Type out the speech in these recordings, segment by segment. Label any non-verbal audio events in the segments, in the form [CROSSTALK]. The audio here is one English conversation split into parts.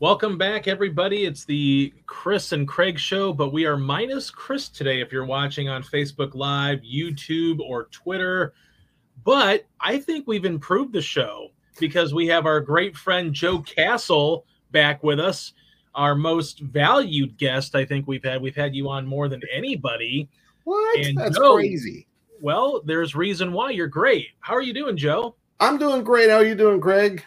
Welcome back, everybody. It's the Chris and Craig show, but we are minus Chris today if you're watching on Facebook Live, YouTube, or Twitter. But I think we've improved the show because we have our great friend Joe Castle back with us, our most valued guest. I think we've had. We've had you on more than anybody. What? And That's Joe, crazy. Well, there's reason why you're great. How are you doing, Joe? I'm doing great. How are you doing, Craig?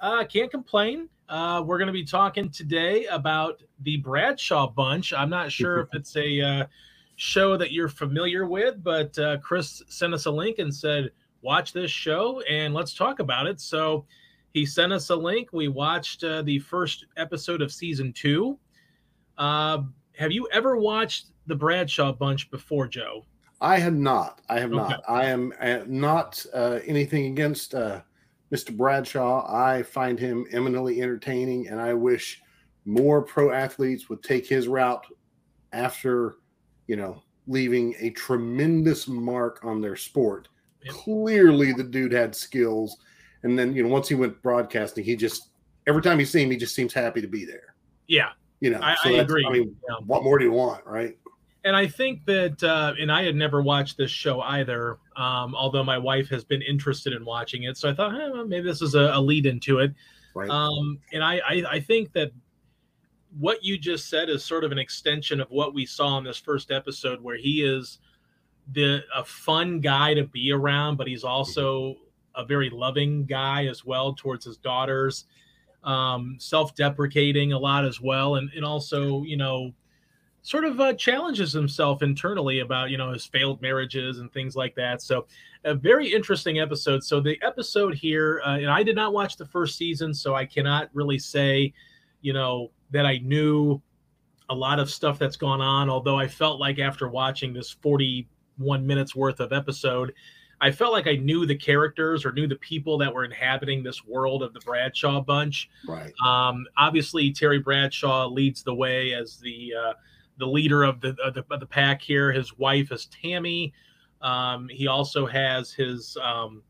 Uh, can't complain. Uh, we're going to be talking today about the Bradshaw Bunch. I'm not sure if it's a uh, show that you're familiar with, but uh, Chris sent us a link and said, watch this show and let's talk about it. So he sent us a link. We watched uh, the first episode of season two. Uh, have you ever watched the Bradshaw Bunch before, Joe? I have not. I have okay. not. I am uh, not anything against Mr. Bradshaw. I find him eminently entertaining, and I wish more pro athletes would take his route after, you know, leaving a tremendous mark on their sport. Yep. Clearly, the dude had skills. And then, you know, once he went broadcasting, he just, every time you see him, he just seems happy to be there. Yeah. You know, I, so I agree. I mean, yeah. what more do you want, right? And I think that, uh, and I had never watched this show either, um, although my wife has been interested in watching it. So I thought, hey, well, maybe this is a, a, lead into it. Right. Um, and I, I, I, think that what you just said is sort of an extension of what we saw in this first episode, where he is the a fun guy to be around, but he's also mm-hmm. a very loving guy as well towards his daughters, um, self-deprecating a lot as well, and and also you know sort of uh, challenges himself internally about you know his failed marriages and things like that. So a very interesting episode. So the episode here, uh, and I did not watch the first season, so I cannot really say, you know, that I knew a lot of stuff that's gone on. Although I felt like after watching this 41 minutes worth of episode. I felt like I knew the characters or knew the people that were inhabiting this world of the Bradshaw bunch. Right. Um, obviously, Terry Bradshaw leads the way as the uh, the leader of the, of the, of the pack here. His wife is Tammy. Um, he also has his um,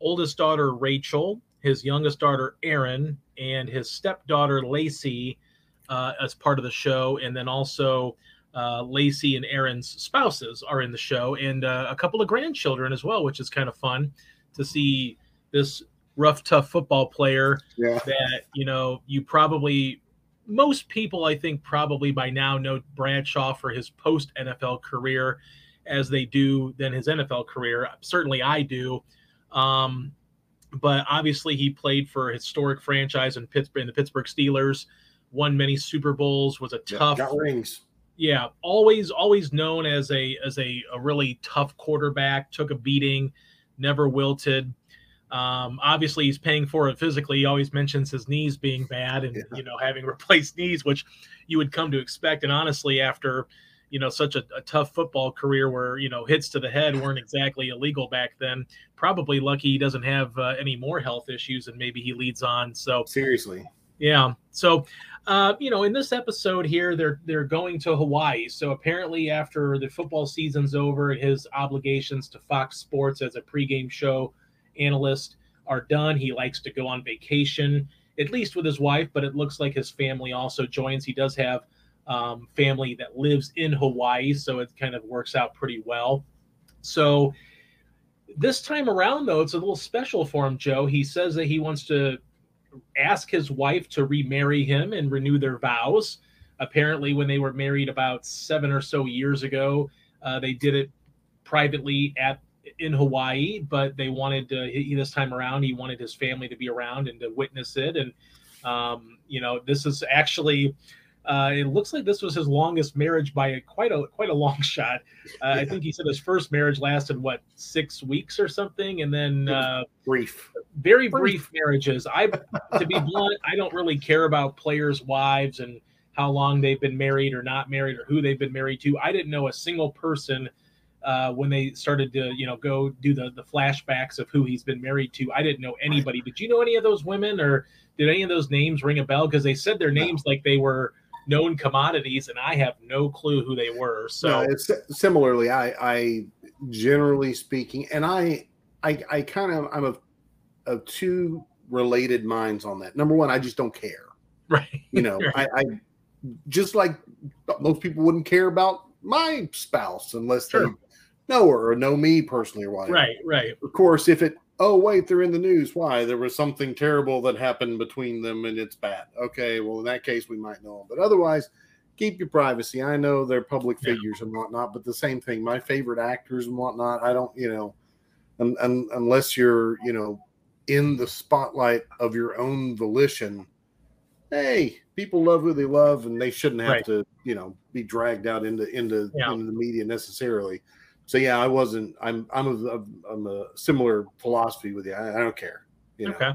oldest daughter Rachel, his youngest daughter Erin, and his stepdaughter Lacey uh, as part of the show, and then also uh, Lacey and Erin's spouses are in the show, and uh, a couple of grandchildren as well, which is kind of fun to see this rough, tough football player yeah. that you know you probably most people, I think, probably by now know Bradshaw for his post NFL career as they do than his NFL career. Certainly, I do. Um, but obviously, he played for a historic franchise in Pittsburgh, in the Pittsburgh Steelers, won many Super Bowls, was a tough got rings. Yeah, always, always known as a as a, a really tough quarterback. Took a beating, never wilted. Um, obviously, he's paying for it physically. He always mentions his knees being bad and yeah. you know having [LAUGHS] replaced knees, which you would come to expect. And honestly, after you know such a, a, tough football career where you know hits to the head weren't exactly illegal back then, probably lucky he doesn't have uh, any more health issues and maybe he leads on. So seriously, yeah. So, uh, you know, in this episode here, they're they're going to Hawaii. So apparently, after the football season's over, his obligations to Fox Sports as a pregame show analyst are done. He likes to go on vacation, at least with his wife, but it looks like his family also joins. He does have um, family that lives in Hawaii, so it kind of works out pretty well. So this time around, though, it's a little special for him, Joe. He says that he wants to ask his wife to remarry him and renew their vows. Apparently, when they were married about seven or so years ago, uh, they did it privately at in Hawaii, but they wanted to, he, this time around, he wanted his family to be around and to witness it. And, um, you know, this is actually, uh, it looks like this was his longest marriage by a, quite a quite a long [LAUGHS] shot. Uh, yeah. I think he said his first marriage lasted what six weeks or something, and then uh, brief, very brief. brief marriages. I, to be blunt, I don't really care about players' wives and how long they've been married or not married or who they've been married to. I didn't know a single person uh, when they started to you know go do the the flashbacks of who he's been married to. I didn't know anybody. Did you know any of those women, or did any of those names ring a bell? Because they said their names no. like they were known commodities, and I have no clue who they were. So no, it's similarly, I, I generally speaking, and I, I, I kind of I'm of of two related minds on that. Number one, I just don't care. [LAUGHS] Right. You know, right. I, I just like most people wouldn't care about my spouse unless sure. they know her or know me personally or whatever. Right, right. Of course, if it oh wait, they're in the news. Why? There was something terrible that happened between them and it's bad. Okay, well in that case we might know them. But otherwise, keep your privacy. I know they're public figures and whatnot, but the same thing. My favorite actors and whatnot, I don't, you know, un, un, unless you're, you know, in the spotlight of your own volition. Hey, people love who they love, and they shouldn't have right. to, you know, be dragged out into into yeah. into the media necessarily. So yeah, I wasn't. I'm I'm a, I'm a similar philosophy with you. I, I don't care. You know? Okay.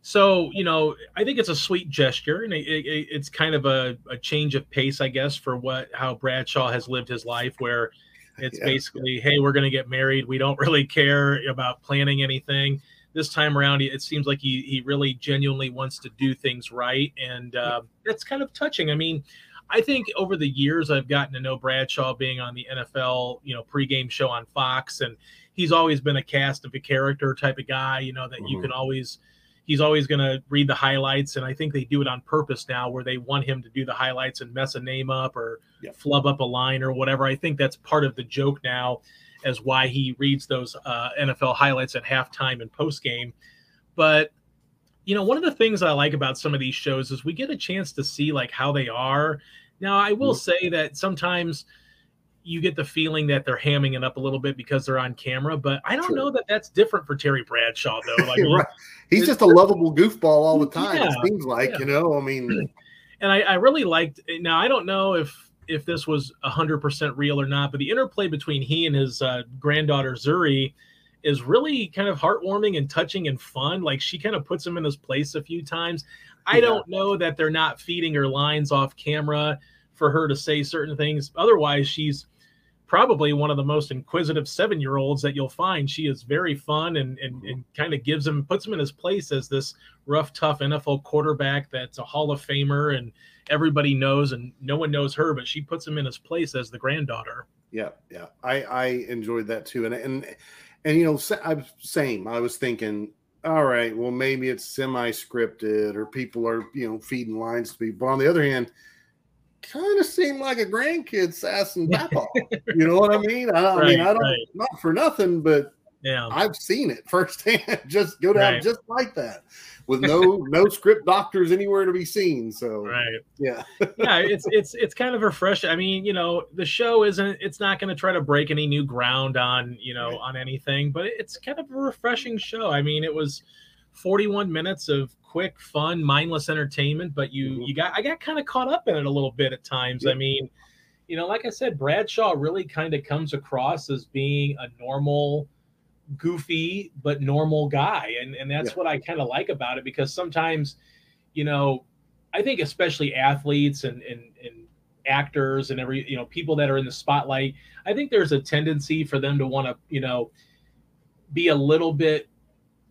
So you know, I think it's a sweet gesture, and it, it, it's kind of a, a change of pace, I guess, for what how Bradshaw has lived his life, where [LAUGHS] it's yeah, basically, hey, we're going to get married. We don't [LAUGHS] really care about planning anything. This time around, it seems like he he really genuinely wants to do things right, and uh, that's kind of touching. I mean, I think over the years I've gotten to know Bradshaw being on the NFL, you know, pregame show on Fox, and he's always been a cast of a character type of guy, you know, that mm-hmm. you can always he's always going to read the highlights and i think they do it on purpose now where they want him to do the highlights and mess a name up or yep. flub up a line or whatever i think that's part of the joke now as why he reads those uh, nfl highlights at halftime and postgame but you know one of the things i like about some of these shows is we get a chance to see like how they are now i will mm-hmm. say that sometimes you get the feeling that they're hamming it up a little bit because they're on camera, but I don't sure. know that that's different for Terry Bradshaw though. [LAUGHS] Like, right. He's just a lovable goofball all the time. Yeah, it seems like, yeah. you know, I mean, [CLEARS THROAT] and I, I really liked, now I don't know if, if this was hundred percent real or not, but the interplay between he and his uh, granddaughter Zuri is really kind of heartwarming and touching and fun. Like she kind of puts him in his place a few times. I yeah. don't know that they're not feeding her lines off camera for her to say certain things. Otherwise, she's probably one of the most inquisitive seven year olds that you'll find. She is very fun and, and, mm-hmm. and kind of gives him, puts him in his place as this rough, tough NFL quarterback that's a Hall of Famer and everybody knows, and no one knows her, but she puts him in his place as the granddaughter. Yeah, yeah, I I enjoyed that too, and and and you know, I'm same. I was thinking, all right, well maybe it's semi scripted or people are you know feeding lines to people. But on the other hand, kind of seemed like a grandkid sassing [LAUGHS] Papa. you know what I mean? I, right, I mean, I don't right. not for nothing, but yeah, I've seen it firsthand. [LAUGHS] just go down right. just like that, with no [LAUGHS] no script doctors anywhere to be seen. So right, yeah, [LAUGHS] yeah, it's it's it's kind of refreshing. I mean, you know, the show isn't it's not going to try to break any new ground on you know on anything, but it's kind of a refreshing show. I mean, it was 41 minutes of quick, fun, mindless entertainment, but you mm-hmm. you got I got kind of caught up in it a little bit at times. Yeah. I mean, you know, like I said, Bradshaw really kind of comes across as being a normal, goofy but normal guy, and and that's yeah. what I kind of like about it because sometimes, you know, I think especially athletes and and and actors and every you know people that are in the spotlight, I think there's a tendency for them to want to you know be a little bit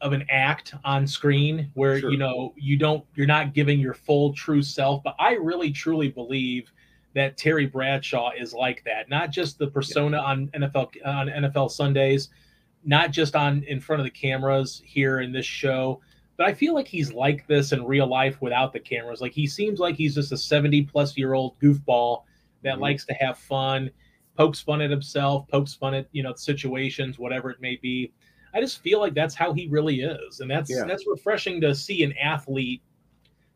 of an act on screen where sure. you know you don't you're not giving your full true self but i really truly believe that terry bradshaw is like that not just the persona yeah. on nfl on nfl sundays not just on in front of the cameras here in this show but i feel like he's like this in real life without the cameras like he seems like he's just a 70 plus year old goofball that mm-hmm. likes to have fun pokes fun at himself pokes fun at you know situations whatever it may be I just feel like that's how he really is, and that's yeah. that's refreshing to see an athlete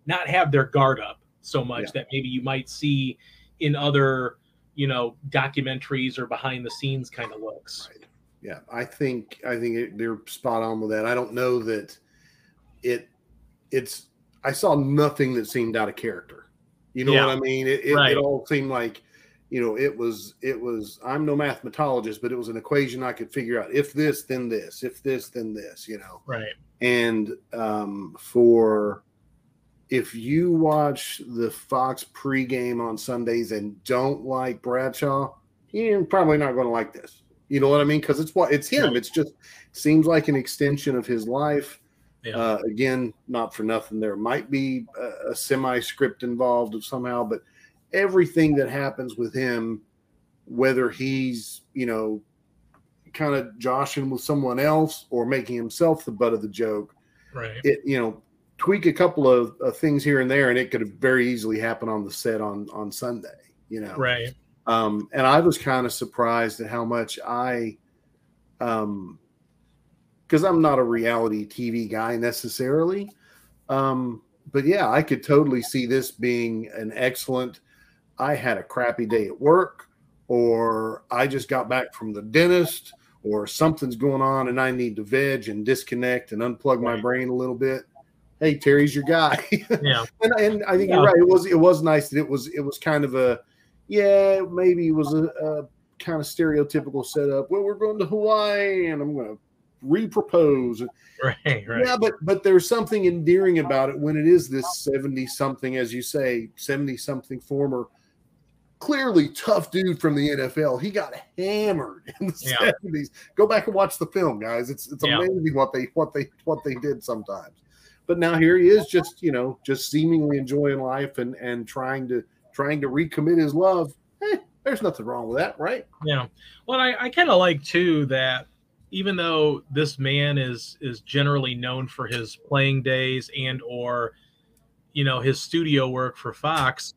not have their guard up so much yeah. that maybe you might see in other you know documentaries or behind the scenes kind of looks. Right. Yeah, I think I think it, they're spot on with that. I don't know that it it's I saw nothing that seemed out of character. You know yeah. what I mean? It, it, right. it all seemed like you know it was it was i'm no mathematologist but it was an equation i could figure out if this then this if this then this you know right and um, for if you watch the fox pregame on sundays and don't like bradshaw you're probably not going to like this you know what i mean because it's what it's him it's just seems like an extension of his life yeah. uh, again not for nothing there might be a, a semi script involved somehow but everything that happens with him, whether he's, you know, kind of joshing with someone else or making himself the butt of the joke. Right. It, you know, tweak a couple of, of things here and there, and it could very easily happen on the set on on Sunday. You know, right? Um, and I was kind of surprised at how much I, um, because I'm not a reality TV guy necessarily. Um, but yeah, I could totally see this being an excellent. I had a crappy day at work, or I just got back from the dentist, or something's going on and I need to veg and disconnect and unplug my brain a little bit. Hey, Terry's your guy. Yeah, [LAUGHS] and, and I think yeah. you're right. It was it was nice that it was it was kind of a yeah maybe it was a, a kind of stereotypical setup. Well, we're going to Hawaii and I'm going to repropose. Right, right. Yeah, but but there's something endearing about it when it is this 70 something, as you say, 70 something former, clearly tough dude from the NFL. He got hammered [LAUGHS] in the yeah. 70s. Go back and watch the film, guys. It's it's yeah. amazing what they what they what they did sometimes. But now here he is, just you know, just seemingly enjoying life and and trying to trying to recommit his love. Eh, there's nothing wrong with that, right? Yeah. Well, I, I kind of like too that even though this man is is generally known for his playing days and or you know his studio work for Fox,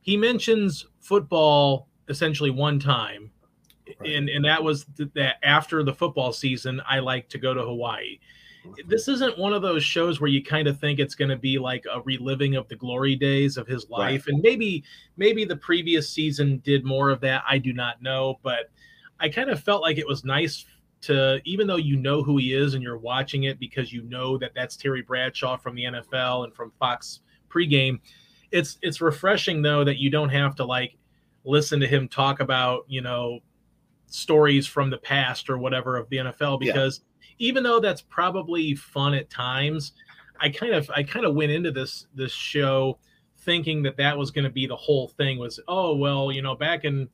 he mentions football essentially one time, right. and and that was th- that after the football season, I like to go to Hawaii. This isn't one of those shows where you kind of think it's going to be like a reliving of the glory days of his life, right. and maybe maybe the previous season did more of that. I do not know, but I kind of felt like it was nice to even though you know who he is and you're watching it because you know that that's Terry Bradshaw from the NFL and from Fox pregame. It's it's refreshing though that you don't have to like listen to him talk about you know stories from the past or whatever of the NFL because yeah. Even though that's probably fun at times, I kind of I kind of went into this this show thinking that that was going to be the whole thing was oh well you know back in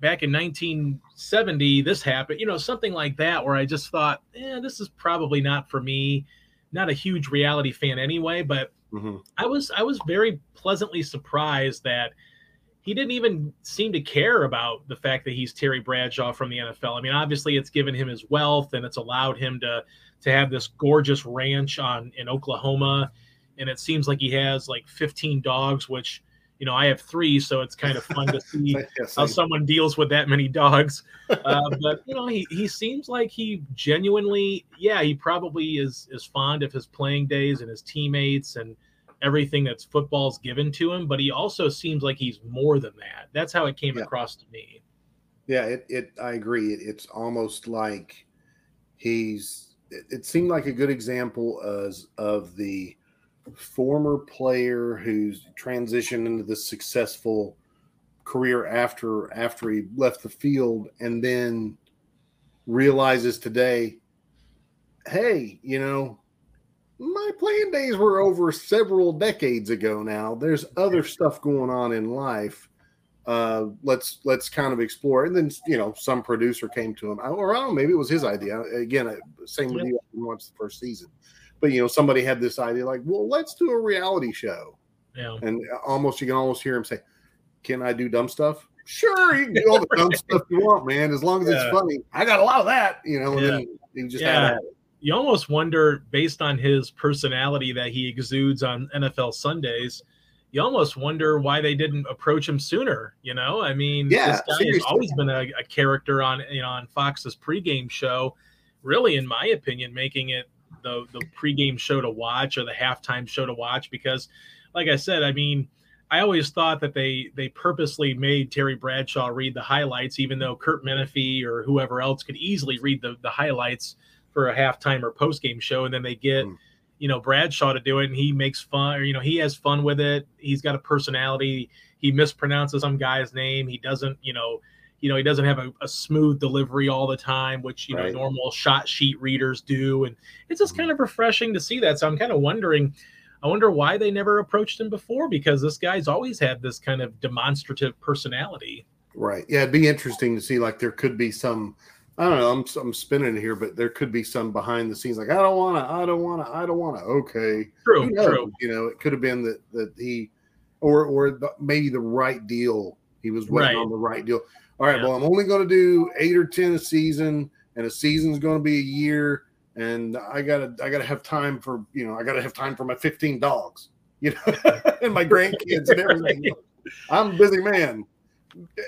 back in 1970 this happened you know something like that where i just thought yeah this is probably not for me not a huge reality fan anyway but mm-hmm. i was i was very pleasantly surprised that he didn't even seem to care about the fact that he's terry bradshaw from the nfl i mean obviously it's given him his wealth and it's allowed him to to have this gorgeous ranch on in oklahoma. And it seems like he has like 15 dogs which you know, I have three, so it's kind of fun to [LAUGHS] see how someone deals with that many dogs. [LAUGHS] Uh, but you know, he he seems like he genuinely, yeah, he probably is is fond of his playing days and his teammates and everything that's football's given to him. But he also seems like he's more than that. That's how it came yeah. across to me. Yeah, it, it I agree. It, it's almost like he's. It, it seemed like a good example as of the former player who's transitioned into the successful career after after he left the field and then realizes today hey you know my playing days were over several decades ago now. There's other stuff going on in life uh let's let's kind of explore. And then you know some producer came to him. Or oh maybe it was his idea. Again same with you. Watched the first season. But you know somebody had this idea like well let's do a reality show. Yeah. And almost you can almost hear him say can i do dumb stuff? Sure you can do all the dumb [LAUGHS] stuff you want man as long as yeah. it's funny. I got a lot of that you know and yeah. then you just yeah. You almost wonder based on his personality that he exudes on nfl sundays you almost wonder why they didn't approach him sooner. You know, I mean, yeah, this guy seriously. has always been a, a, character on you know on Fox's pregame show. Really, in my opinion, making it the the pregame show to watch or the halftime show to watch because, like I said, I mean, I always thought that they they purposely made Terry Bradshaw read the highlights, even though Curt Menefee or whoever else could easily read the the highlights for a halftime or post game show, and then they get. Mm. You know Bradshaw to do it, and he makes fun. Or, you know he has fun with it. He's got a personality. He mispronounces some guy's name. He doesn't. You know you know he doesn't have a, a smooth delivery all the time which you right. know normal shot sheet readers do and it's just mm-hmm. kind of refreshing to see that so i'm kind of wondering i wonder why they never approached him before because this guy's always had this kind of demonstrative personality right yeah it'd be interesting to see like there could be some I don't know. I'm I'm spinning here, but there could be some behind the scenes, like I don't want to, I don't want to, I don't want to. Okay, true, true. You know, it could have been that that he, or or the, maybe the right deal. He was waiting right. on the right deal all right, yeah. well, I'm only going to do eight or 10 a season, and a season's going to be a year. and I gotta I gotta have time for you know I gotta have time for my 15 dogs, [LAUGHS] you know, and my grandkids and everything. [LAUGHS] I'm a busy man.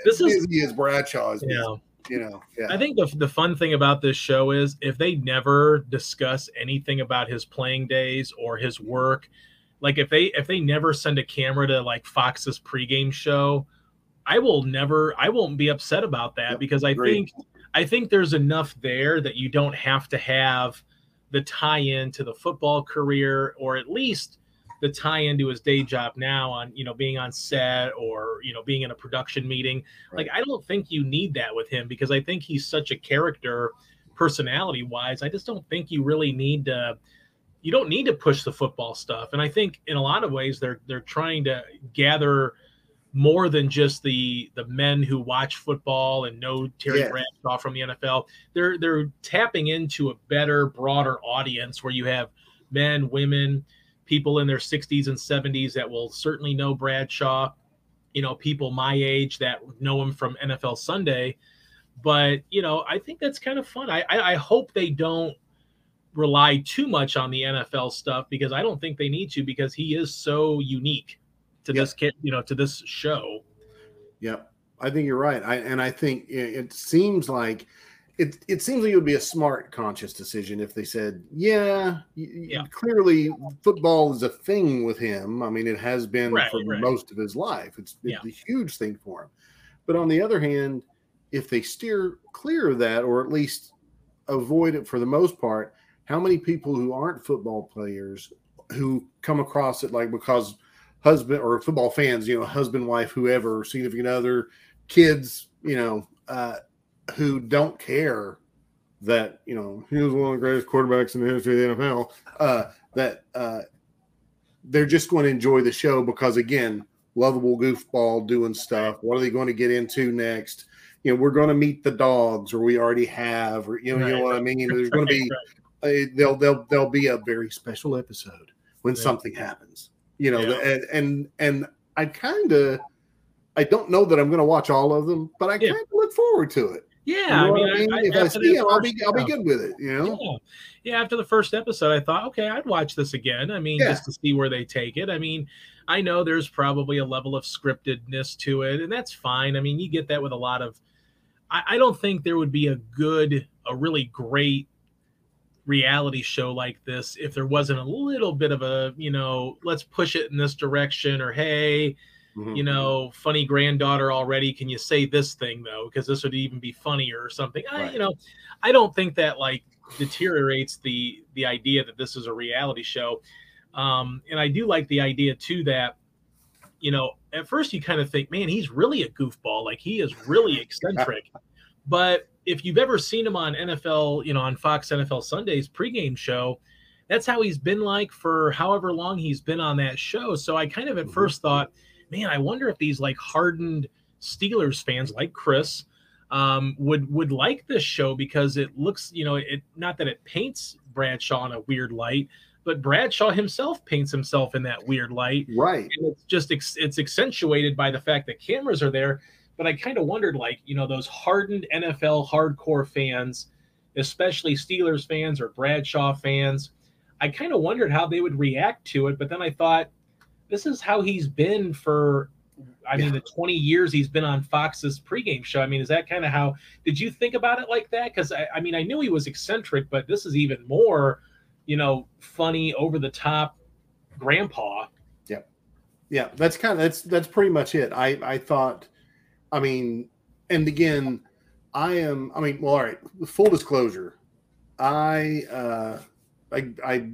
This is busy as Bradshaw is. Yeah. You know, yeah. I think the, the fun thing about this show is if they never discuss anything about his playing days or his mm-hmm. work, like if they if they never send a camera to like Fox's pregame show, I will never I won't be upset about that yep, because I great. think I think there's enough there that you don't have to have the tie-in to the football career, or at least the tie-in to his day job now on you know being on set or you know being in a production meeting. Right. Like I don't think you need that with him because I think he's such a character, personality-wise. I just don't think you really need to. You don't need to push the football stuff, and I think in a lot of ways they're they're trying to gather more than just the the men who watch football and know Terry yeah. Bradshaw from the NFL. They're they're tapping into a better, broader audience where you have men, women, people in their 60s and 70s that will certainly know Bradshaw. You know, people my age that know him from NFL Sunday. But you know, I think that's kind of fun. I, I, I hope they don't rely too much on the NFL stuff because I don't think they need to because he is so unique to yep. this kid, you know, to this show. Yep. I think you're right. I and I think it seems like it it seems like it would be a smart conscious decision if they said, yeah, yeah. clearly football is a thing with him. I mean, it has been right, for right. most of his life. It's, it's yeah. a huge thing for him. But on the other hand, if they steer clear of that or at least avoid it for the most part, how many people who aren't football players who come across it like because husband or football fans, you know, husband, wife, whoever, significant other, kids, you know, uh, who don't care that, you know, he was one of the greatest quarterbacks in the history of the NFL, uh, that uh, they're just going to enjoy the show because, again, lovable goofball doing stuff. What are they going to get into next? You know, we're going to meet the dogs, or we already have, or you know, right. you know what I mean. There's going to be, right. they'll they'll there'll be a very special episode when right. something happens you know, yeah. and and and I kind of I don't know that I'm going to watch all of them, but I yeah. kind of look forward to it. Yeah, you know I mean, I mean? I, if I see him, I'll be I'll be good with it. You know. Yeah. yeah. After the first episode, I thought, okay, I'd watch this again. I mean, yeah. just to see where they take it. I mean, I know there's probably a level of scriptedness to it, and that's fine. I mean, you get that with a lot of. I, I don't think there would be a good, a really great reality show like this if there wasn't a little bit of a you know let's push it in this direction or hey mm-hmm. you know funny granddaughter already can you say this thing though because this would even be funnier or something right. I, you know i don't think that like deteriorates the the idea that this is a reality show um and i do like the idea too that you know at first you kind of think man he's really a goofball like he is really eccentric [LAUGHS] but if you've ever seen him on NFL, you know, on Fox NFL Sundays pregame show, that's how he's been like for however long he's been on that show. So I kind of at mm-hmm. first thought, man, I wonder if these like hardened Steelers fans like Chris um, would would like this show because it looks, you know, it not that it paints Bradshaw in a weird light, but Bradshaw himself paints himself in that weird light. Right. And it's just it's accentuated by the fact that cameras are there but I kind of wondered, like, you know, those hardened NFL hardcore fans, especially Steelers fans or Bradshaw fans, I kind of wondered how they would react to it. But then I thought, this is how he's been for, I mean, the 20 years he's been on Fox's pregame show. I mean, is that kind of how, did you think about it like that? Because I, I mean, I knew he was eccentric, but this is even more, you know, funny, over the top grandpa. Yeah. Yeah. That's kind of, that's, that's pretty much it. I, I thought, I mean, and again, I am. I mean, well, all right. Full disclosure, I, uh, I, I,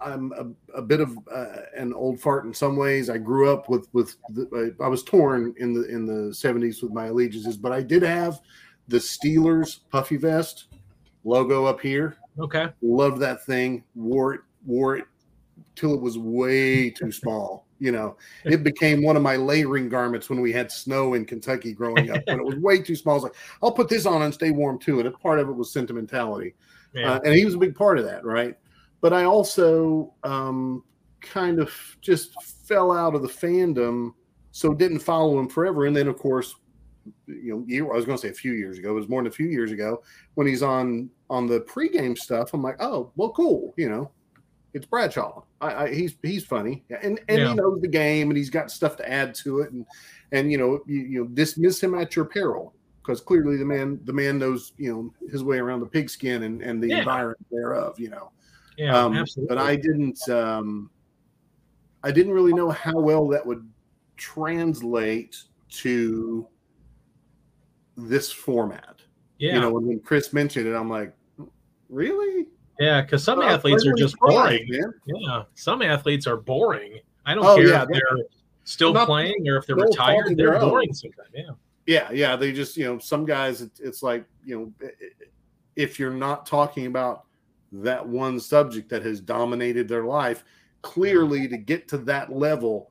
I'm a, a bit of uh, an old fart in some ways. I grew up with with the, I was torn in the in the 70s with my allegiances, but I did have the Steelers puffy vest logo up here. Okay, loved that thing. Wore it wore it till it was way too small. You know, [LAUGHS] it became one of my layering garments when we had snow in Kentucky growing up. When it was way too small, I was like, I'll put this on and stay warm too. And a part of it was sentimentality, yeah. uh, and he was a big part of that, right? But I also um, kind of just fell out of the fandom, so didn't follow him forever. And then, of course, you know, year, I was going to say a few years ago, it was more than a few years ago when he's on on the pregame stuff. I'm like, oh, well, cool. You know, it's Bradshaw. I, I he's he's funny, and and yeah. he knows the game, and he's got stuff to add to it, and and you know, you, you know, dismiss him at your peril because clearly the man the man knows you know his way around the pigskin and and the yeah. environment thereof. You know, yeah, um, absolutely. But I didn't. um I didn't really know how well that would translate to this format. Yeah. You know, when Chris mentioned it, I'm like, really? Yeah, because some athletes are just boring. Man. Yeah, some athletes are boring. I don't oh, care yeah, if they're, they're still not, playing or if they're retired. They're boring sometimes. Yeah. Yeah, yeah. They just, you know, some guys, it, it's like, you know, if you're not talking about that one subject that has dominated their life, clearly to get to that level,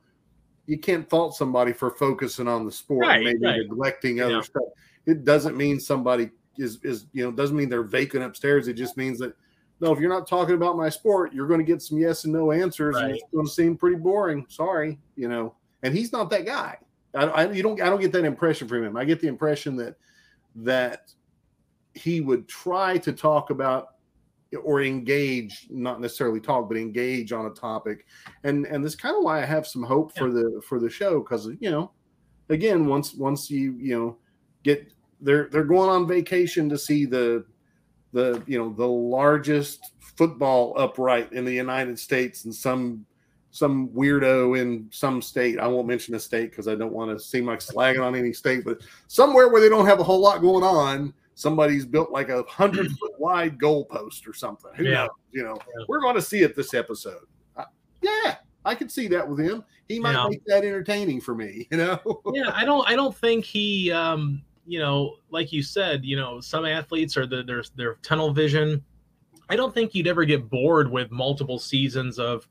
you can't fault somebody for focusing on the sport right, and maybe right. neglecting other yeah. stuff. It doesn't mean somebody is is you know doesn't mean they're vacant upstairs. It just means that no, if you're not talking about my sport, you're going to get some yes and no answers, right. and it's going to seem pretty boring. Sorry, you know. And he's not that guy. I, I you don't I don't get that impression from him. I get the impression that that he would try to talk about or engage not necessarily talk but engage on a topic and and this kind of why i have some hope yeah. for the for the show because you know again once once you you know get they're they're going on vacation to see the the you know the largest football upright in the united states and some some weirdo in some state i won't mention a state because i don't want to seem like slagging on any state but somewhere where they don't have a whole lot going on somebody's built like a hundred foot [CLEARS THROAT] wide goalpost or something. Who yeah. knows? You know, yeah. we're going to see it this episode. Uh, yeah, I could see that with him. He might yeah. make that entertaining for me. [LAUGHS] You know? yeah, I don't. I don't think he. um you know, like you said, you know, some athletes are the there's their tunnel vision. I don't think you'd ever get bored with multiple seasons of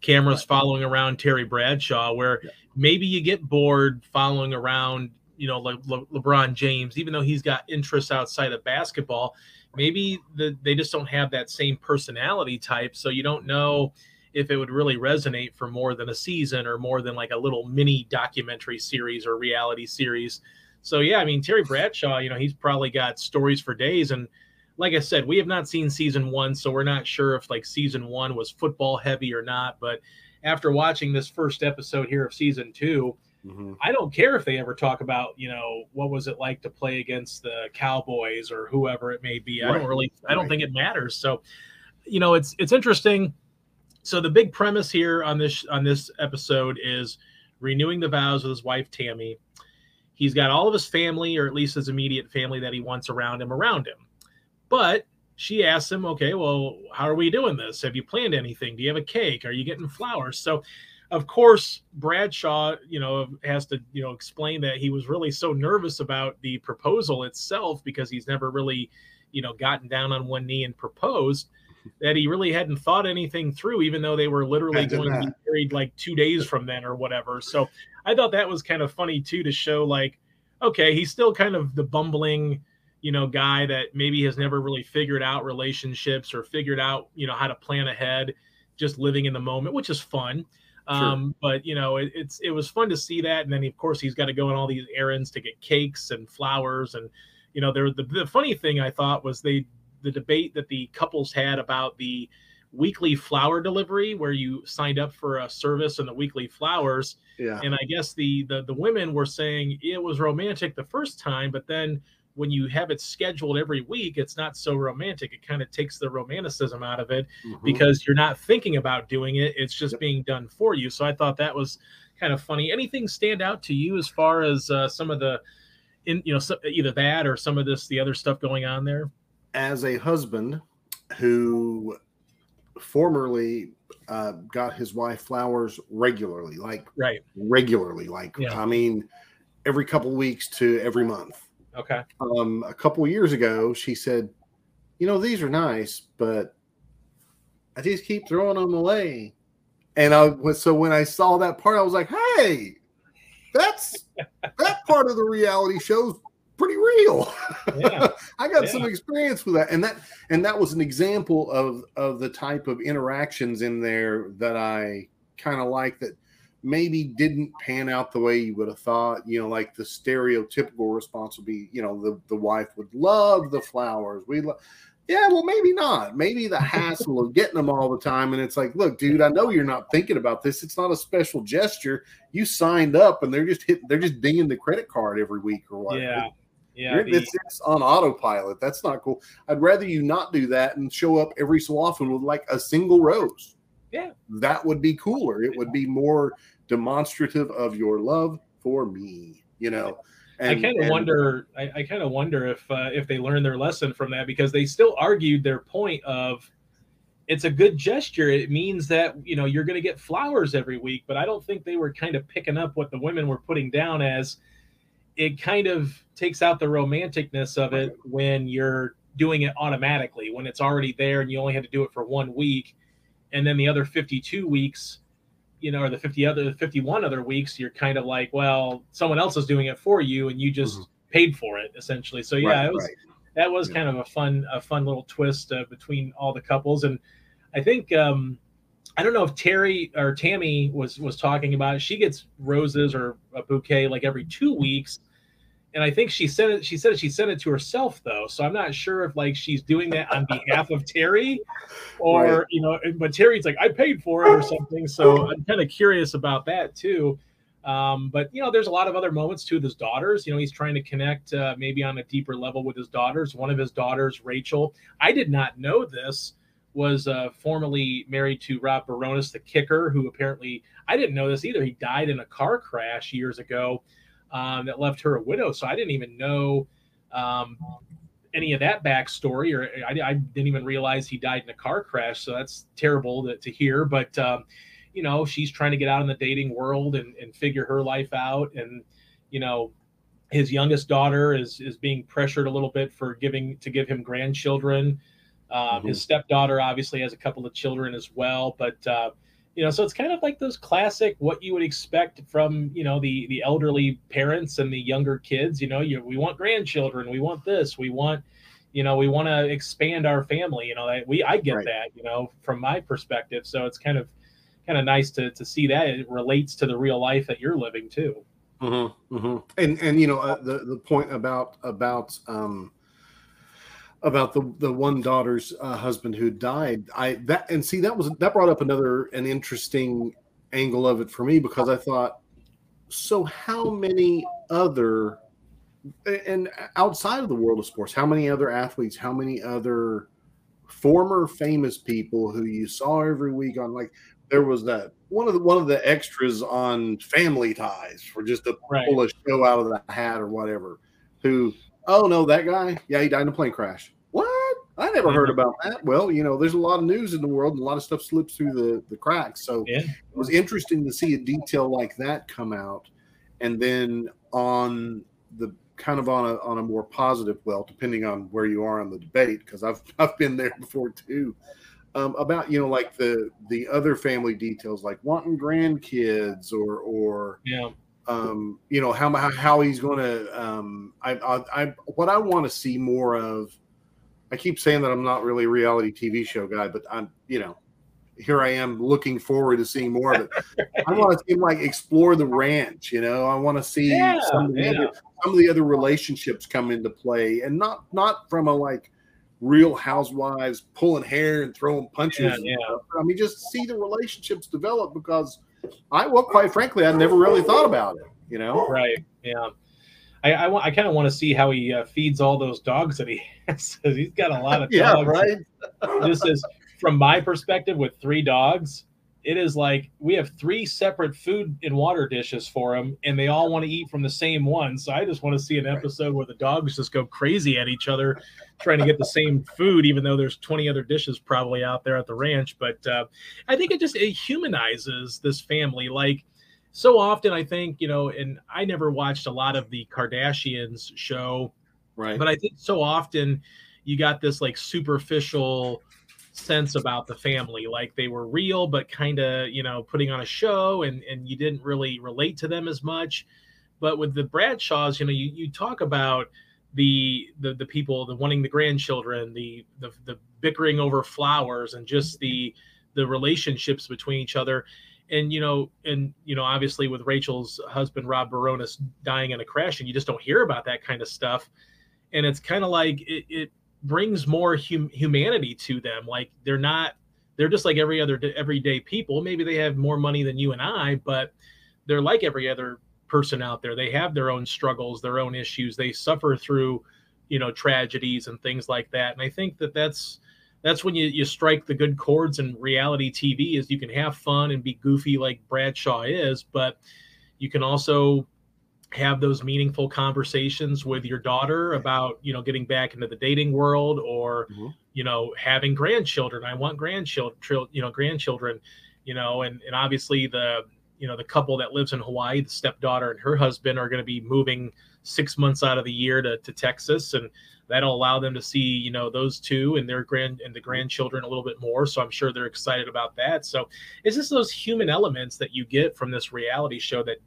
cameras following around Terry Bradshaw, where maybe you get bored following around you know Le- Le- LeBron James, even though he's got interests outside of basketball, maybe the, they just don't have that same personality type. So you don't know if it would really resonate for more than a season or more than like a little mini documentary series or reality series. So yeah, I mean Terry Bradshaw, you know, he's probably got stories for days and like I said, we have not seen season 1, so we're not sure if like season 1 was football heavy or not, but after watching this first episode here of season 2, Mm-hmm. I don't care if they ever talk about, you know, what was it like to play against the Cowboys or whoever it may be. Right. I don't really, I don't right. think it matters. So, you know, it's it's interesting. So the big premise here on this on this episode is renewing the vows with his wife Tammy. He's got all of his family, or at least his immediate family that he wants around him, around him. But she asks him, okay, well, how are we doing this? Have you planned anything? Do you have a cake? Are you getting flowers? So of course, Bradshaw, you know, has to, you know, explain that he was really so nervous about the proposal itself because he's never really, you know, gotten down on one knee and proposed that he really hadn't thought anything through, even though they were literally going that. to be married like two days from then or whatever. So I thought that was kind of funny too to show like, okay, he's still kind of the bumbling, you know, guy that maybe has never really figured out relationships or figured out, you know, how to plan ahead, just living in the moment, which is fun. Um, but you know, it, it's it was fun to see that, and then of course he's got to go on all these errands to get cakes and flowers, and you know, there the, the funny thing I thought was they the debate that the couples had about the weekly flower delivery where you signed up for a service and the weekly flowers. Yeah. And i guess the the, the women were saying it was romantic the first time but then when you have it scheduled every week, it's not so romantic. It kind of takes the romanticism out of it mm-hmm. because you're not thinking about doing it. It's just yep. being done for you. So I thought that was kind of funny. Anything stand out to you as far as uh, some of the, in you know, so, either that or some of this the other stuff going on there? As a husband who formerly uh, got his wife flowers regularly, like right, regularly, like yeah. I mean, every couple weeks to every month Okay. Um, a couple years ago, she said, "You know, these are nice, but I just keep throwing them away." And I was so when I saw that part, I was like, "Hey, that's that part of the reality show's pretty real." Yeah. [LAUGHS] I got yeah. some experience with that, and that and that was an example of of the type of interactions in there that I kind of like that maybe didn't pan out the way you would have thought. You know, like the stereotypical response would be, you know, the, the wife would love the flowers. We love, yeah, well, maybe not. Maybe the hassle of getting them all the time. And it's like, look, dude, I know you're not thinking about this. It's not a special gesture. You signed up and they're just hitting, they're just dinging the credit card every week or what. Yeah. Yeah. The, it's, it's on autopilot. That's not cool. I'd rather you not do that and show up every so often with like a single rose. Yeah. That would be cooler. It would be more demonstrative of your love for me, you know. And, I kind of wonder. I, I kind of wonder if uh, if they learned their lesson from that because they still argued their point of it's a good gesture. It means that you know you're going to get flowers every week. But I don't think they were kind of picking up what the women were putting down as. It kind of takes out the romanticness of it when you're doing it automatically when it's already there and you only had to do it for one week and then the other 52 weeks you know or the 50 other 51 other weeks you're kind of like well someone else is doing it for you and you just mm-hmm. paid for it essentially so yeah right, it was right. that was yeah. kind of a fun a fun little twist uh, between all the couples and i think um i don't know if terry or tammy was was talking about it she gets roses or a bouquet like every two weeks and I think she said it. She said she sent it to herself though, so I'm not sure if like she's doing that on behalf of Terry, or right. you know. But Terry's like, I paid for it or something, so I'm kind of curious about that too. Um, but you know, there's a lot of other moments too with his daughters. You know, he's trying to connect uh, maybe on a deeper level with his daughters. One of his daughters, Rachel, I did not know this was uh, formerly married to Rob Bironas, the kicker, who apparently I didn't know this either. He died in a car crash years ago um, that left her a widow. So I didn't even know um, any of that backstory, or I, I, didn't even realize he died in a car crash. So that's terrible to, to hear. But um, you know, she's trying to get out in the dating world and, and figure her life out. And you know, his youngest daughter is is being pressured a little bit for giving to give him grandchildren. Um, mm-hmm. His stepdaughter obviously has a couple of children as well, but uh, you know so it's kind of like those classic what you would expect from you know the the elderly parents and the younger kids you know you, we want grandchildren we want this we want you know we want to expand our family you know we i get right. that you know from my perspective so it's kind of kind of nice to to see that it relates to the real life that you're living too mm-hmm, mm-hmm. and and you know uh, the the point about about um about the the one daughter's uh, husband who died. I that and see that was that brought up another an interesting angle of it for me because I thought, so how many other and outside of the world of sports, how many other athletes, how many other former famous people who you saw every week on like there was that one of the one of the extras on Family Ties for just to right. pull a show out of the hat or whatever who Oh no, that guy. Yeah, he died in a plane crash. What? I never heard about that. Well, you know, there's a lot of news in the world, and a lot of stuff slips through the the cracks. So yeah. it was interesting to see a detail like that come out, and then on the kind of on a on a more positive, well, depending on where you are on the debate, because I've [LAUGHS] I've been there before too. Um, about you know like the the other family details like wanting grandkids or or yeah um, you know how how he's going to. Um, I, I, I what I want to see more of. I keep saying that I'm not really a reality TV show guy, but I'm you know here I am looking forward to seeing more of it. [LAUGHS] I want to see him like explore the ranch. You know, I want to see yeah, some, of yeah. other, some of the other relationships come into play, and not not from a like real housewives pulling hair and throwing punches. Yeah, yeah. I mean, just see the relationships develop because I well, quite frankly, I never really thought about it. You know, right? Yeah. I, I, I kind of want to see how he uh, feeds all those dogs that he [LAUGHS] has. He's got a lot of [LAUGHS] dogs. yeah, right. Just as from my perspective, with three dogs, it is like we have three separate food and water dishes for them, and they all want to eat from the same one. So I just want to see an episode where the dogs just go crazy at each other, trying to get the same food, even though there's 20 other dishes probably out there at the ranch. But uh, I think it just it humanizes this family. Like so often, I think you know, and I never watched a lot of the Kardashians show, right? But I think so often you got this like superficial sense about the family. Like they were real but kind of you know putting on a show and and you didn't really relate to them as much. But with the bradshaws you know you, you talk about the, the the people the wanting the grandchildren the, the the bickering over flowers and just the the relationships between each other. And you know, and you know, obviously with Rachel's husband Rob Bironas dying in a crash, and you just don't hear about that kind of stuff. And it's kind of like it, it brings more hum- humanity to them. Like they're not, they're just like every other everyday people. Maybe they have more money than you and I, but they're like every other person out there. They have their own struggles, their own issues. They suffer through, you know, tragedies and things like that. And I think that that's that's when you, you strike the good chords in reality TV is you can have fun and be goofy like Bradshaw is, but you can also have those meaningful conversations with your daughter about, you know, getting back into the dating world or, mm-hmm. you know, having grandchildren. I want grandchildren, you know, grandchildren, you know, and, and obviously the, you know, the couple that lives in Hawaii, the stepdaughter and her husband are going to be moving six months out of the year to, to Texas. And that'll allow them to see you know those two and their grand and the grandchildren a little bit more so i'm sure they're excited about that so it's just those human elements that you get from this reality show that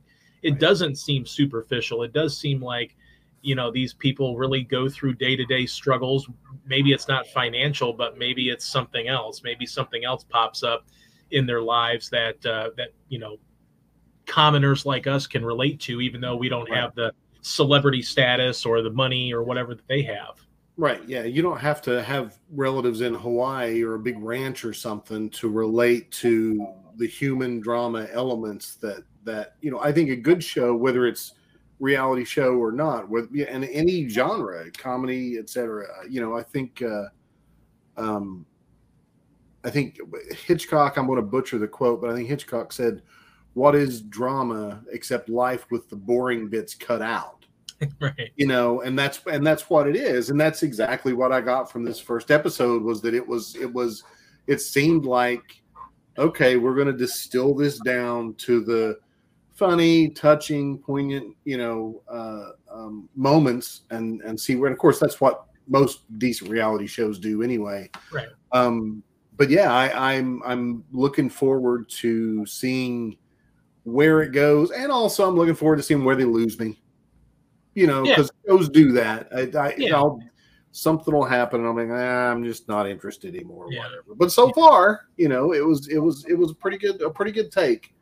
it doesn't seem superficial it does seem like you know these people really go through day-to-day struggles maybe it's not financial but maybe it's something else maybe something else pops up in their lives that uh, that you know commoners like us can relate to even though we don't right. have the celebrity status or the money or whatever that they have. Right. Yeah. You don't have to have relatives in Hawaii or a big ranch or something to relate to the human drama elements that that you know. I think a good show, whether it's reality show or not, with and any genre, comedy, etc. You know, I think. Uh, um, I think Hitchcock. I'm going to butcher the quote, but I think Hitchcock said what is drama except life with the boring bits cut out [LAUGHS] right you know and that's and that's what it is and that's exactly what i got from this first episode was that it was it was it seemed like okay we're going to distill this down to the funny touching poignant you know uh, um, moments and and see where and of course that's what most decent reality shows do anyway right um but yeah I, i'm i'm looking forward to seeing where it goes, and also I'm looking forward to seeing where they lose me. You know, because yeah. shows do that. I, I yeah. I'll, something will happen, and I'm like, ah, I'm just not interested anymore, yeah. whatever. But so far, you know, it was it was it was a pretty good a pretty good take.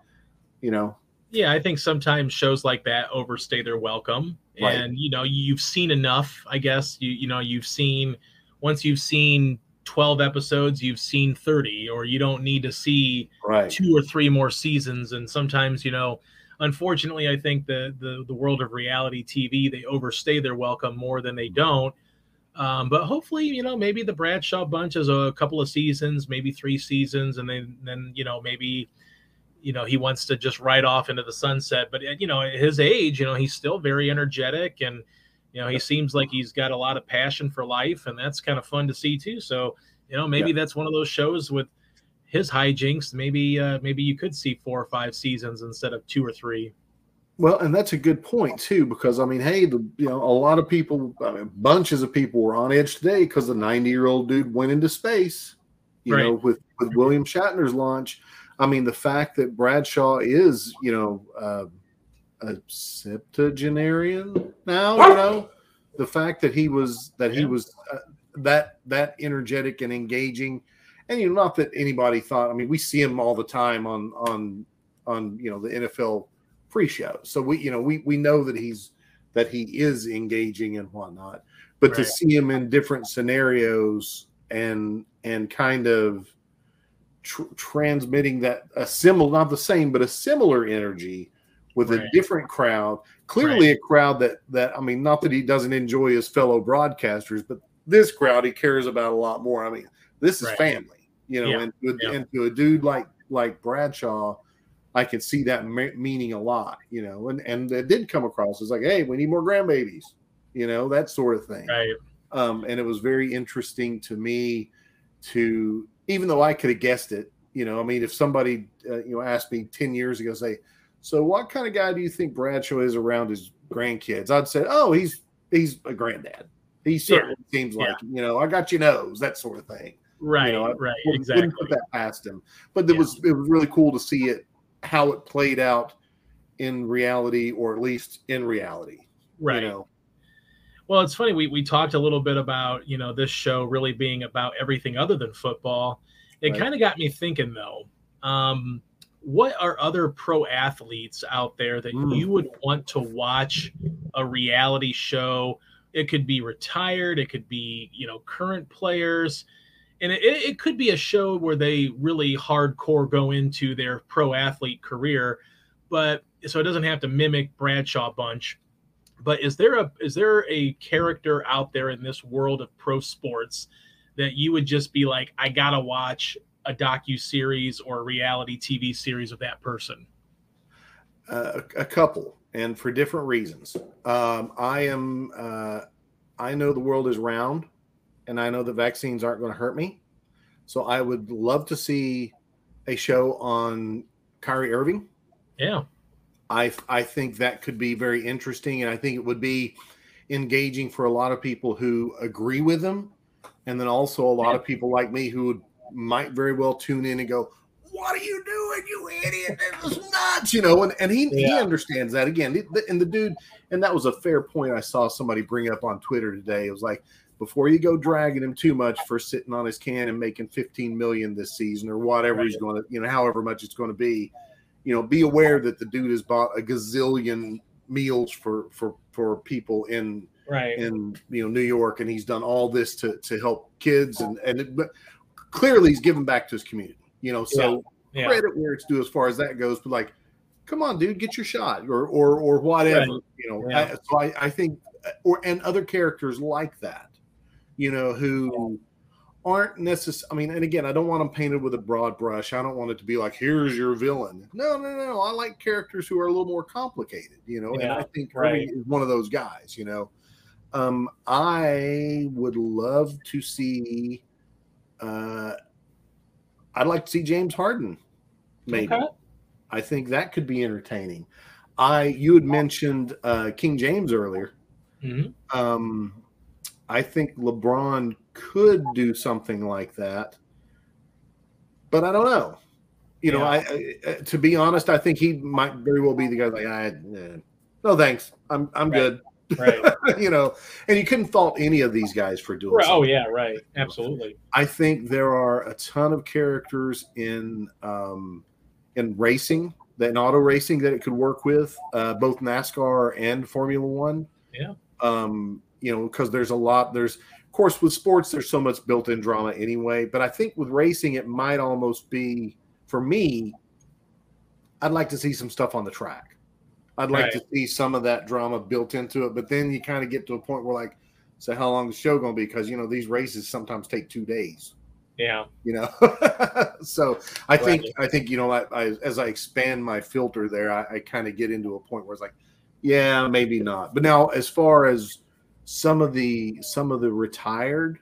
You know. Yeah, I think sometimes shows like that overstay their welcome, right. and you know, you've seen enough. I guess you you know you've seen once you've seen 12 episodes you've seen 30 or you don't need to see right. two or three more seasons and sometimes you know unfortunately i think the, the the world of reality tv they overstay their welcome more than they don't um, but hopefully you know maybe the bradshaw bunch is a couple of seasons maybe three seasons and then then you know maybe you know he wants to just ride off into the sunset but you know at his age you know he's still very energetic and you know, he seems like he's got a lot of passion for life, and that's kind of fun to see too. So, you know, maybe yeah. that's one of those shows with his hijinks. Maybe, uh, maybe you could see four or five seasons instead of two or three. Well, and that's a good point too, because I mean, hey, the you know, a lot of people, I mean, bunches of people were on edge today because the ninety-year-old dude went into space. You right. know, with with William Shatner's launch. I mean, the fact that Bradshaw is, you know. Uh, a septuagenarian now. You know, the fact that he was that he was uh, that that energetic and engaging, and you know, not that anybody thought. I mean, we see him all the time on on on you know the NFL pre-show, so we you know we we know that he's that he is engaging and whatnot. But right. to see him in different scenarios and and kind of tr- transmitting that a similar, not the same, but a similar energy with right. a different crowd. Clearly, right. a crowd that that I mean, not that he doesn't enjoy his fellow broadcasters, but this crowd he cares about a lot more. I mean, this is right. family, you know, yeah. and, to, yeah. and to a dude like like Bradshaw, I can see that meaning a lot, you know, and and it did come across as like, hey, we need more grandbabies, you know, that sort of thing. Right. Um, and it was very interesting to me to, even though I could have guessed it, you know, I mean, if somebody, uh, you know, asked me 10 years ago, say, so, what kind of guy do you think Bradshaw is around his grandkids? I'd say, oh, he's he's a granddad. He certainly yeah. seems like yeah. you know, I got your nose, that sort of thing. Right, you know, right, I exactly. Put that past him, but it yeah. was it was really cool to see it how it played out in reality, or at least in reality. Right. You know? Well, it's funny. We we talked a little bit about you know this show really being about everything other than football. It right. kind of got me thinking though. Um, what are other pro athletes out there that mm. you would want to watch a reality show? It could be retired, it could be, you know, current players. And it, it could be a show where they really hardcore go into their pro athlete career, but so it doesn't have to mimic Bradshaw Bunch. But is there a is there a character out there in this world of pro sports that you would just be like, I gotta watch a docu series or a reality TV series of that person? Uh, a, a, couple, and for different reasons. Um, I am. Uh, I know the world is round, and I know the vaccines aren't going to hurt me. So I would love to see a show on Kyrie Irving. Yeah. I I think that could be very interesting, and I think it would be engaging for a lot of people who agree with him, and then also a lot of people like me who would might very well tune in and go, "What are you doing, you idiot? This is nuts!" You know, and, and he yeah. he understands that again. And the dude, and that was a fair point. I saw somebody bring up on Twitter today. It was like, before you go dragging him too much for sitting on his can and making 15 million this season or whatever right. he's going to, you know, however much it's going to be, you know, be aware that the dude has bought a gazillion meals for for for people in right in you know New York, and he's done all this to to help kids and and it, but clearly he's giving back to his community. You know, so yeah. Yeah. credit where it's due as far as that goes. But like, come on, dude, get your shot or or or whatever. Right. You know, yeah. I, so I, I think or and other characters like that, you know, who aren't necessary. I mean, and again, I don't want them painted with a broad brush. I don't want it to be like, here's your villain. No, no, no. I like characters who are a little more complicated, you know, yeah, and I think right. is one of those guys, you know. Um, I would love to see uh, I'd like to see James Harden. Maybe okay. I think that could be entertaining. I you had mentioned uh, King James earlier. Mm-hmm. Um, I think LeBron could do something like that, but I don't know. You yeah. know, I, I, to be honest, I think he might very well be the guy like, I, no thanks, I'm I'm right. good. Right. [LAUGHS] you know, and you couldn't fault any of these guys for doing. Right. Oh yeah, right. Absolutely. I think there are a ton of characters in um, in racing, in auto racing that it could work with, uh, both NASCAR and Formula One. Yeah. Um, you know, because there's a lot. There's of course with sports, there's so much built-in drama anyway. But I think with racing, it might almost be for me. I'd like to see some stuff on the track. I'd like right. to see some of that drama built into it. But then you kind of get to a point where like, so how long is the show going to be? Because you know these races sometimes take two days. Yeah. You know, [LAUGHS] so I right. think I think you know I, I, as I expand my filter there, I, I kind of get into a point where it's like, yeah, maybe not. But now as far as some of the some of the retired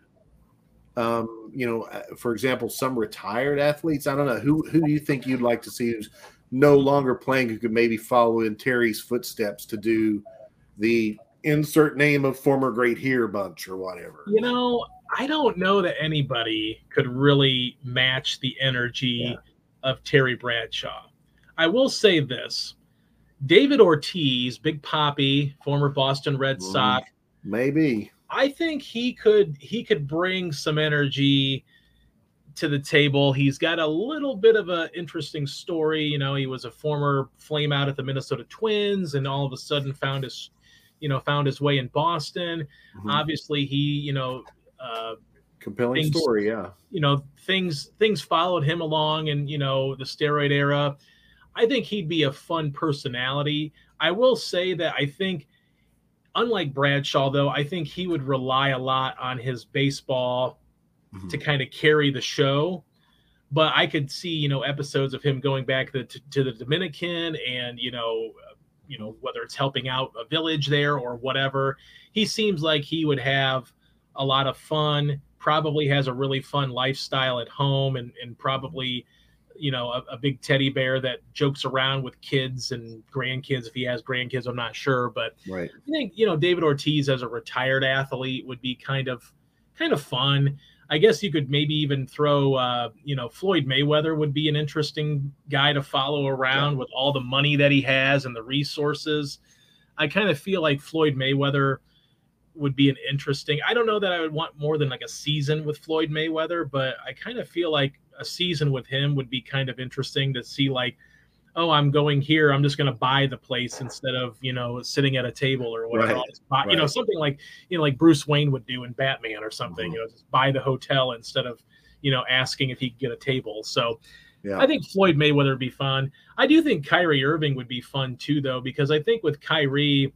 um, you know, uh, for example, some retired athletes. I don't know who who do you think you'd like to see who's no longer playing who could maybe follow in Terry's footsteps to do the insert name of former great here bunch or whatever. You know, I don't know that anybody could really match the energy yeah. of Terry Bradshaw. I will say this David Ortiz, Big Papi, former Boston Red Sox. Maybe. I think he could he could bring some energy to the table. He's got a little bit of an interesting story. You know, he was a former flame out at the Minnesota Twins and all of a sudden found his, you know, found his way in Boston. Mm-hmm. Obviously, he, you know, uh, compelling things, story. Yeah. You know, things, things followed him along and, you know, the steroid era. I think he'd be a fun personality. I will say that I think, unlike Bradshaw, though, I think he would rely a lot on his baseball mm-hmm. to kind of carry the show. But I could see, you know, episodes of him going back to, to the Dominican and, you know, you know, whether it's helping out a village there or whatever. He seems like he would have a lot of fun, probably has a really fun lifestyle at home and, and probably, you know, a, a, big teddy bear that jokes around with kids and grandkids. If he has grandkids, I'm not sure, but right. I think, you know, David Ortiz as a retired athlete would be kind of, kind of fun. I guess you could maybe even throw, uh, you know, Floyd Mayweather would be an interesting guy to follow around yeah. with all the money that he has and the resources. I kind of feel like Floyd Mayweather would be an interesting. I don't know that I would want more than like a season with Floyd Mayweather, but I kind of feel like a season with him would be kind of interesting to see like oh, I'm going here. I'm just going to buy the place instead of you know sitting at a table or whatever. Right. Buy, You know, something like you know like Bruce Wayne would do in Batman or something. Mhm. You know, just buy the hotel instead of you know asking if he could get a table. So Yeah. I think Floyd Mayweather would be fun. I do think Kyrie Irving would be fun too, though, because I think with Kyrie,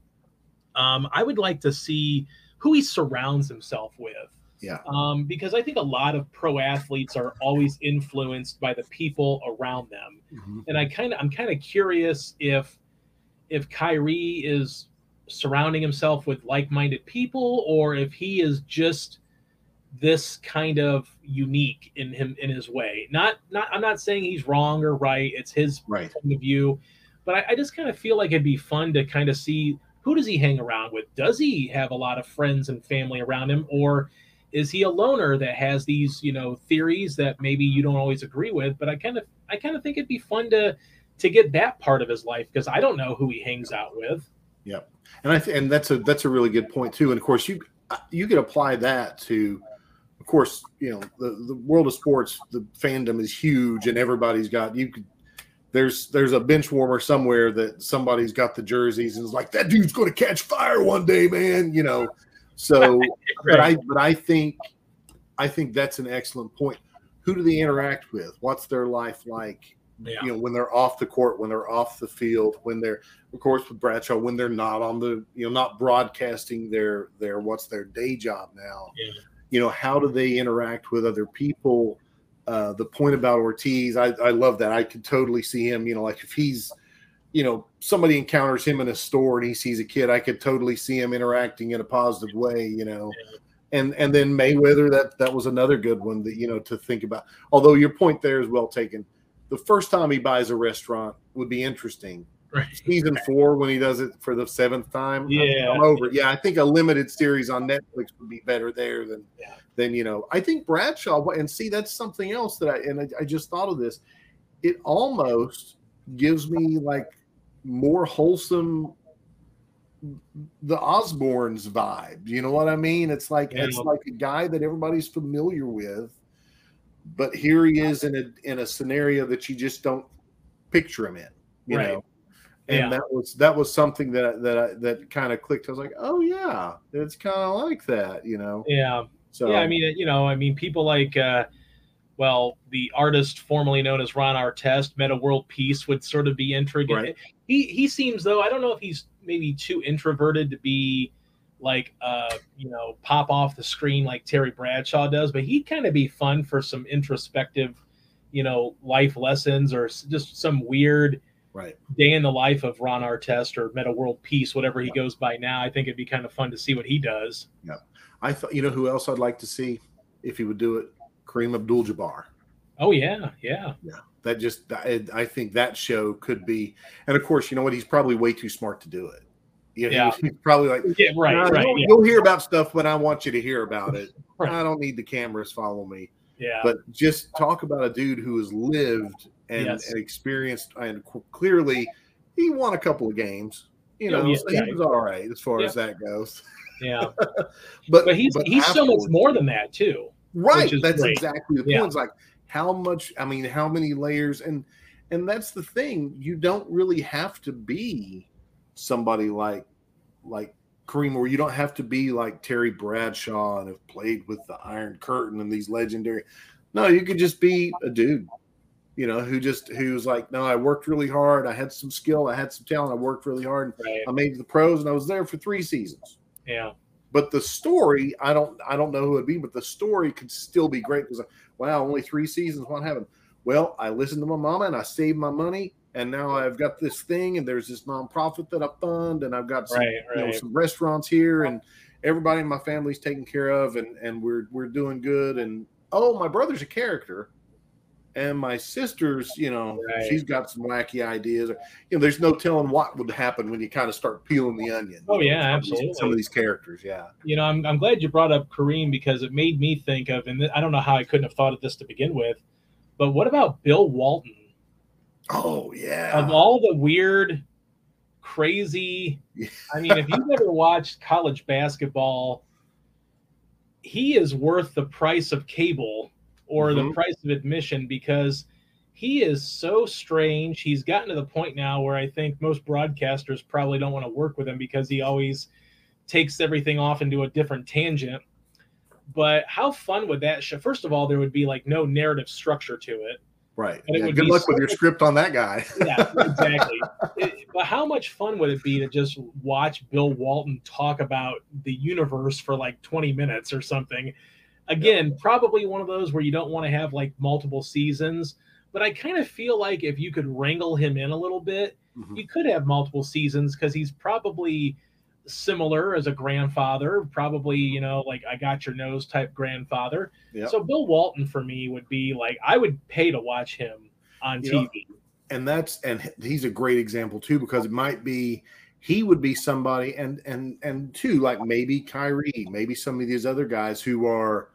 um, I would like to see who he surrounds himself with. Yeah. Um, because I think a lot of pro athletes are always influenced by the people around them, Mhm. and I kind of I'm kind of curious if if Kyrie is surrounding himself with like-minded people or if he is just this kind of unique in him in his way. Not not I'm not saying he's wrong or right. It's his Right. point of view. But I, I just kind of feel like it'd be fun to kind of see who does he hang around with? Does he have a lot of friends and family around him, or is he a loner that has these, you know, theories that maybe you don't always agree with? But I kind of I kind of think it'd be fun to to get that part of his life because I don't know who he hangs out with. Yep. And I th- and that's a that's a really good point too. And of course, you uh, you could apply that to, of course, you know, the the world of sports, the fandom is huge, and everybody's got you could. There's there's a bench warmer somewhere that somebody's got the jerseys and is like that dude's going to catch fire one day, man. You know, so [LAUGHS] but I but I think I think that's an excellent point. Who do they interact with? What's their life like? Yeah. You know, when they're off the court, when they're off the field, when they're of course with Bradshaw, when they're not on the you know not broadcasting their their what's their day job now. Yeah. You know, how do they interact with other people? Uh, the point about Ortiz, I, I love that. I could totally see him. You know, like if he's you know somebody encounters him in a store and he sees a kid, I could totally see him interacting in a positive way. You know and and then Mayweather that that was another good one that you know to think about. Although your point there is well taken. The first time he buys a restaurant would be interesting. Right. Season four when he does it for the seventh time. I'm- Yeah. I'm, over. Yeah, I think a limited series on Netflix would be better there than Yeah. than you know. I think Bradshaw and see that's something else that I and I, I just thought of this. It almost gives me like more wholesome the Osbournes vibe. You know what I mean? It's like it's like a guy that everybody's familiar with, but here he is in a in a scenario that you just don't picture him in. You Right. know, and Yeah. that was that was something that that I, that kind of clicked. I was like, oh yeah, it's kind of like that. You know, Yeah. so yeah, I mean, you know, I mean, people like, uh, well, the artist formerly known as Ron Artest, Metta World Peace, would sort of be intriguing. Right. He he seems though, I don't know if he's maybe too introverted to be like, uh, you know, pop off the screen like Terry Bradshaw does, but he'd kind of be fun for some introspective, you know, life lessons or just some weird right. day in the life of Ron Artest or Metta World Peace, whatever he goes by now. I think it'd be kind of fun to see what he does. Yeah, I thought you know who else I'd like to see if he would do it, Kareem Abdul-Jabbar. Oh yeah, yeah, yeah. That just I, I think that show could be, and of course, you know what? He's probably way too smart to do it. You know, Yeah. he's probably like, Yeah, right, "Nah, right. You'll, Yeah, you'll hear about stuff when I want you to hear about it. [LAUGHS] Right. I don't need the cameras follow me. yeah. But just talk about a dude who has lived and, Yes. and experienced, and clearly he won a couple of games. You Yeah, know, yeah, so he was all right as far as that goes. yeah. [LAUGHS] But But he's he's so much more than that too. right that's great. exactly the point it's like how much i mean how many layers and and that's the thing you don't really have to be somebody like like Kareem, or you don't have to be like Terry Bradshaw and have played with the Iron Curtain and these legendary. No, you could just be a dude, you know, who just who's like, no, I worked really hard. I had some skill. I had some talent. I worked really hard. Right. I made the pros, and I was there for three seasons Yeah. but the story i don't i don't know who it'd be but the story could still be great because wow only three seasons what happened well i listened to my mama and i saved my money and now i've got this thing and there's this nonprofit that i fund and i've got some, Right. you know, some restaurants here and everybody in my family's taken care of and and we're we're doing good and oh my brother's a character and my sister's you know Right. she's got some wacky ideas you know there's no telling what would happen when you kind of start peeling the onion Oh, yeah, some of these- absolutely. some of these characters yeah You know, I'm I'm glad you brought up Kareem because it made me think of, and I don't know how I couldn't have thought of this to begin with, but what about Bill Walton? Oh yeah. Of all the weird, crazy, Yeah. I mean, if you've [LAUGHS] ever watched college basketball, he is worth the price of cable or the Mhm. price of admission because he is so strange. He's gotten to the point now where I think most broadcasters probably don't want to work with him because he always takes everything off into a different tangent. But how fun would that show? First of all, there would be like no narrative structure to it. Right. Yeah, good luck so, with your script on that guy. [LAUGHS] yeah, exactly. It, but how much fun would it be to just watch Bill Walton talk about the universe for like 20 minutes or something? Again, yeah. probably one of those where you don't want to have like multiple seasons, but I kind of feel like if you could wrangle him in a little bit, mm-hmm. you could have multiple seasons because he's probably similar as a grandfather, probably, you know, like I got your nose type grandfather. Yep. So Bill Walton for me would be like I would pay to watch him on you TV. Know, and that's and he's a great example too because it might be he would be somebody and and and two like maybe Kyrie, maybe some of these other guys who are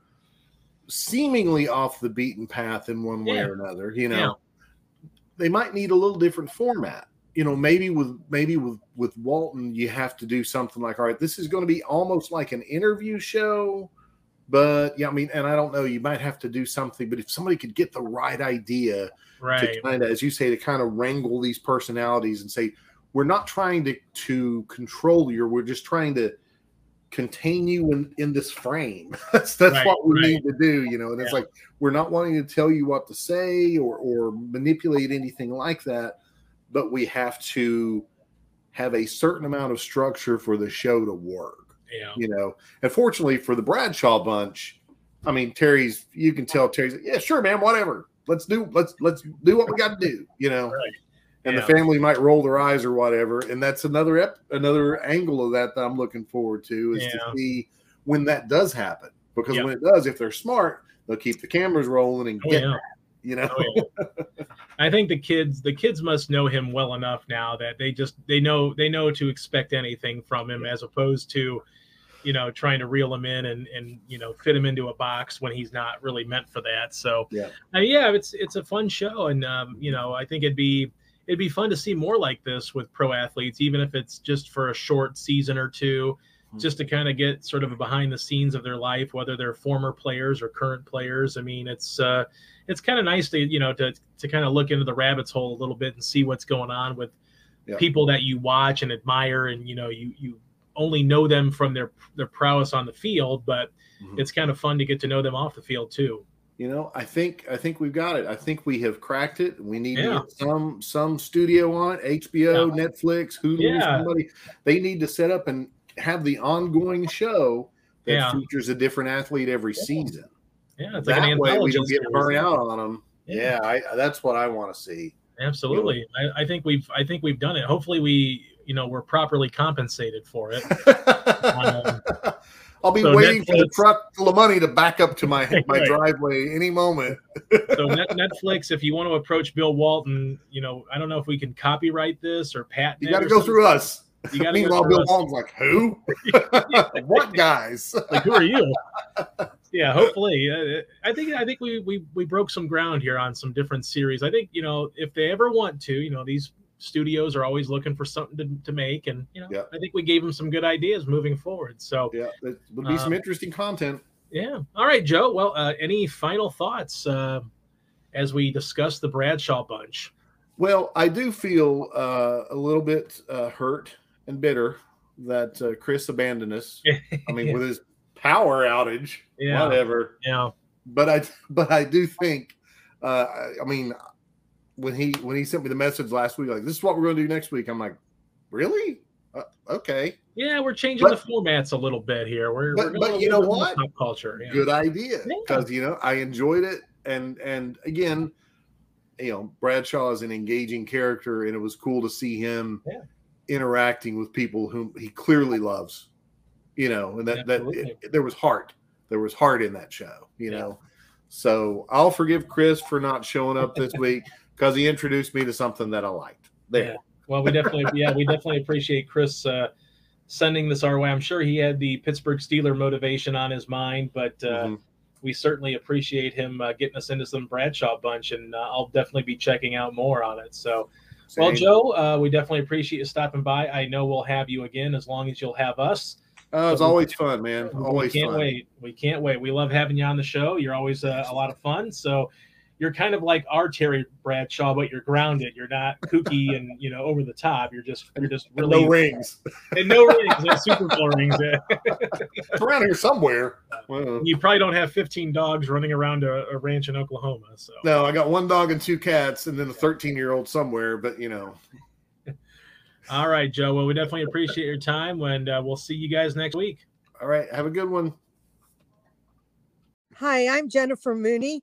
seemingly off the beaten path in one way yeah. or another, you know. Yeah. They might need a little different format you know maybe with maybe with with walton you have to do something like all right this is going to be almost like an interview show but yeah i mean and i don't know you might have to do something but if somebody could get the right idea right. to kind of as you say to kind of wrangle these personalities and say we're not trying to to control you we're just trying to contain you in, in this frame [LAUGHS] that's that's right, what we right. need to do you know and it's like we're not wanting to tell you what to say or or manipulate anything like that but we have to have a certain amount of structure for the show to work. Yeah. You know, and fortunately for the Bradshaw bunch, I mean, Terry's, you can tell Terry's, yeah, sure, man, whatever. Let's do, let's, let's do what we got to do, you know? Right. And yeah. the family might roll their eyes or whatever. And that's another, ep- another angle of that that I'm looking forward to is yeah. to see when that does happen. Because yep. when it does, if they're smart, they'll keep the cameras rolling and oh, get yeah [LAUGHS] you know oh, i think the kids the kids must know him well enough now that they just they know they know to expect anything from him as opposed to you know trying to reel him in and and you know fit him into a box when he's not really meant for that so yeah mean, yeah it's it's a fun show and um, you know i think it'd be it'd be fun to see more like this with pro athletes even if it's just for a short season or two hmm. just to kind of get sort of a behind the scenes of their life whether they're former players or current players i mean it's uh it's kind of nice to you know to to kind of look into the rabbit's hole a little bit and see what's going on with yeah. people that you watch and admire and you know you you only know them from their their prowess on the field but mm-hmm. it's kind of fun to get to know them off the field too you know i think i think we've got it i think we have cracked it we need yeah. some some studio on it hbo yeah. netflix hulu yeah. somebody they need to set up and have the ongoing show that features a different athlete every season yeah, it's that like way we don't get burned out on them. Yeah, yeah I, that's what I want to see. Absolutely, you know? I, I, think we've I think we've done it. Hopefully, we you know we're properly compensated for it. [LAUGHS] um, I'll be so waiting Netflix, for the truck full of money to back up to my [LAUGHS] my right. driveway any moment. so Net, Netflix, if you want to approach Bill Walton, you know I don't know if we can copyright this or patent. It. You got to go through us. You got [LAUGHS] Meanwhile, Bill Walton's like, "Who? [LAUGHS] what guys? like, who are you?" yeah, hopefully. Uh, I think I think we, we we broke some ground here on some different series. I think you know if they ever want to, you know, these studios are always looking for something to, to make, and you know, yeah. I think we gave them some good ideas moving forward. So yeah, it would be um, some interesting content. Yeah. All right, Joe. Well, uh, any final thoughts uh, as we discuss the Bradshaw bunch? Well, I do feel uh, a little bit uh, hurt and bitter that uh, Chris abandoned us. [LAUGHS] I mean, yeah. with his power outage, yeah. whatever. Yeah. But I but I do think uh I mean when he when he sent me the message last week like this is what we're going to do next week I'm like really uh, okay yeah we're changing but, the formats a little bit here we're, but, we're but you know what pop culture yeah. good idea because yeah. you know I enjoyed it and and again you know Bradshaw is an engaging character and it was cool to see him yeah. interacting with people whom he clearly loves you know, and that that it, there was heart. There was heart in that show, you know. So I'll forgive Chris for not showing up this [LAUGHS] week because he introduced me to something that I liked. There. Yeah. Well, we definitely, [LAUGHS] yeah, we definitely appreciate Chris uh, sending this our way. I'm sure he had the Pittsburgh Steeler motivation on his mind, but uh, mm-hmm. we certainly appreciate him uh, getting us into some Bradshaw bunch, and uh, I'll definitely be checking out more on it. So, Same. well, Joe, uh, we definitely appreciate you stopping by. I know we'll have you again as long as you'll have us. Oh, it's always fun, man. Always we can't fun. wait. We can't wait. We love having you on the show. You're always uh, a lot of fun. So you're kind of like our Terry Bradshaw, but you're grounded. You're not kooky and you know over the top. You're just you're just really no rings and no rings, no Super Bowl rings. it's around here somewhere. Well, you probably don't have 15 dogs running around a, a, ranch in Oklahoma. So no, I got one dog and two cats, and then a 13 year old somewhere. But you know. [LAUGHS] All right, Joe. Well, we definitely appreciate your time, and uh, we'll see you guys next week. All right. Have a good one. Hi, I'm Jennifer Mooney.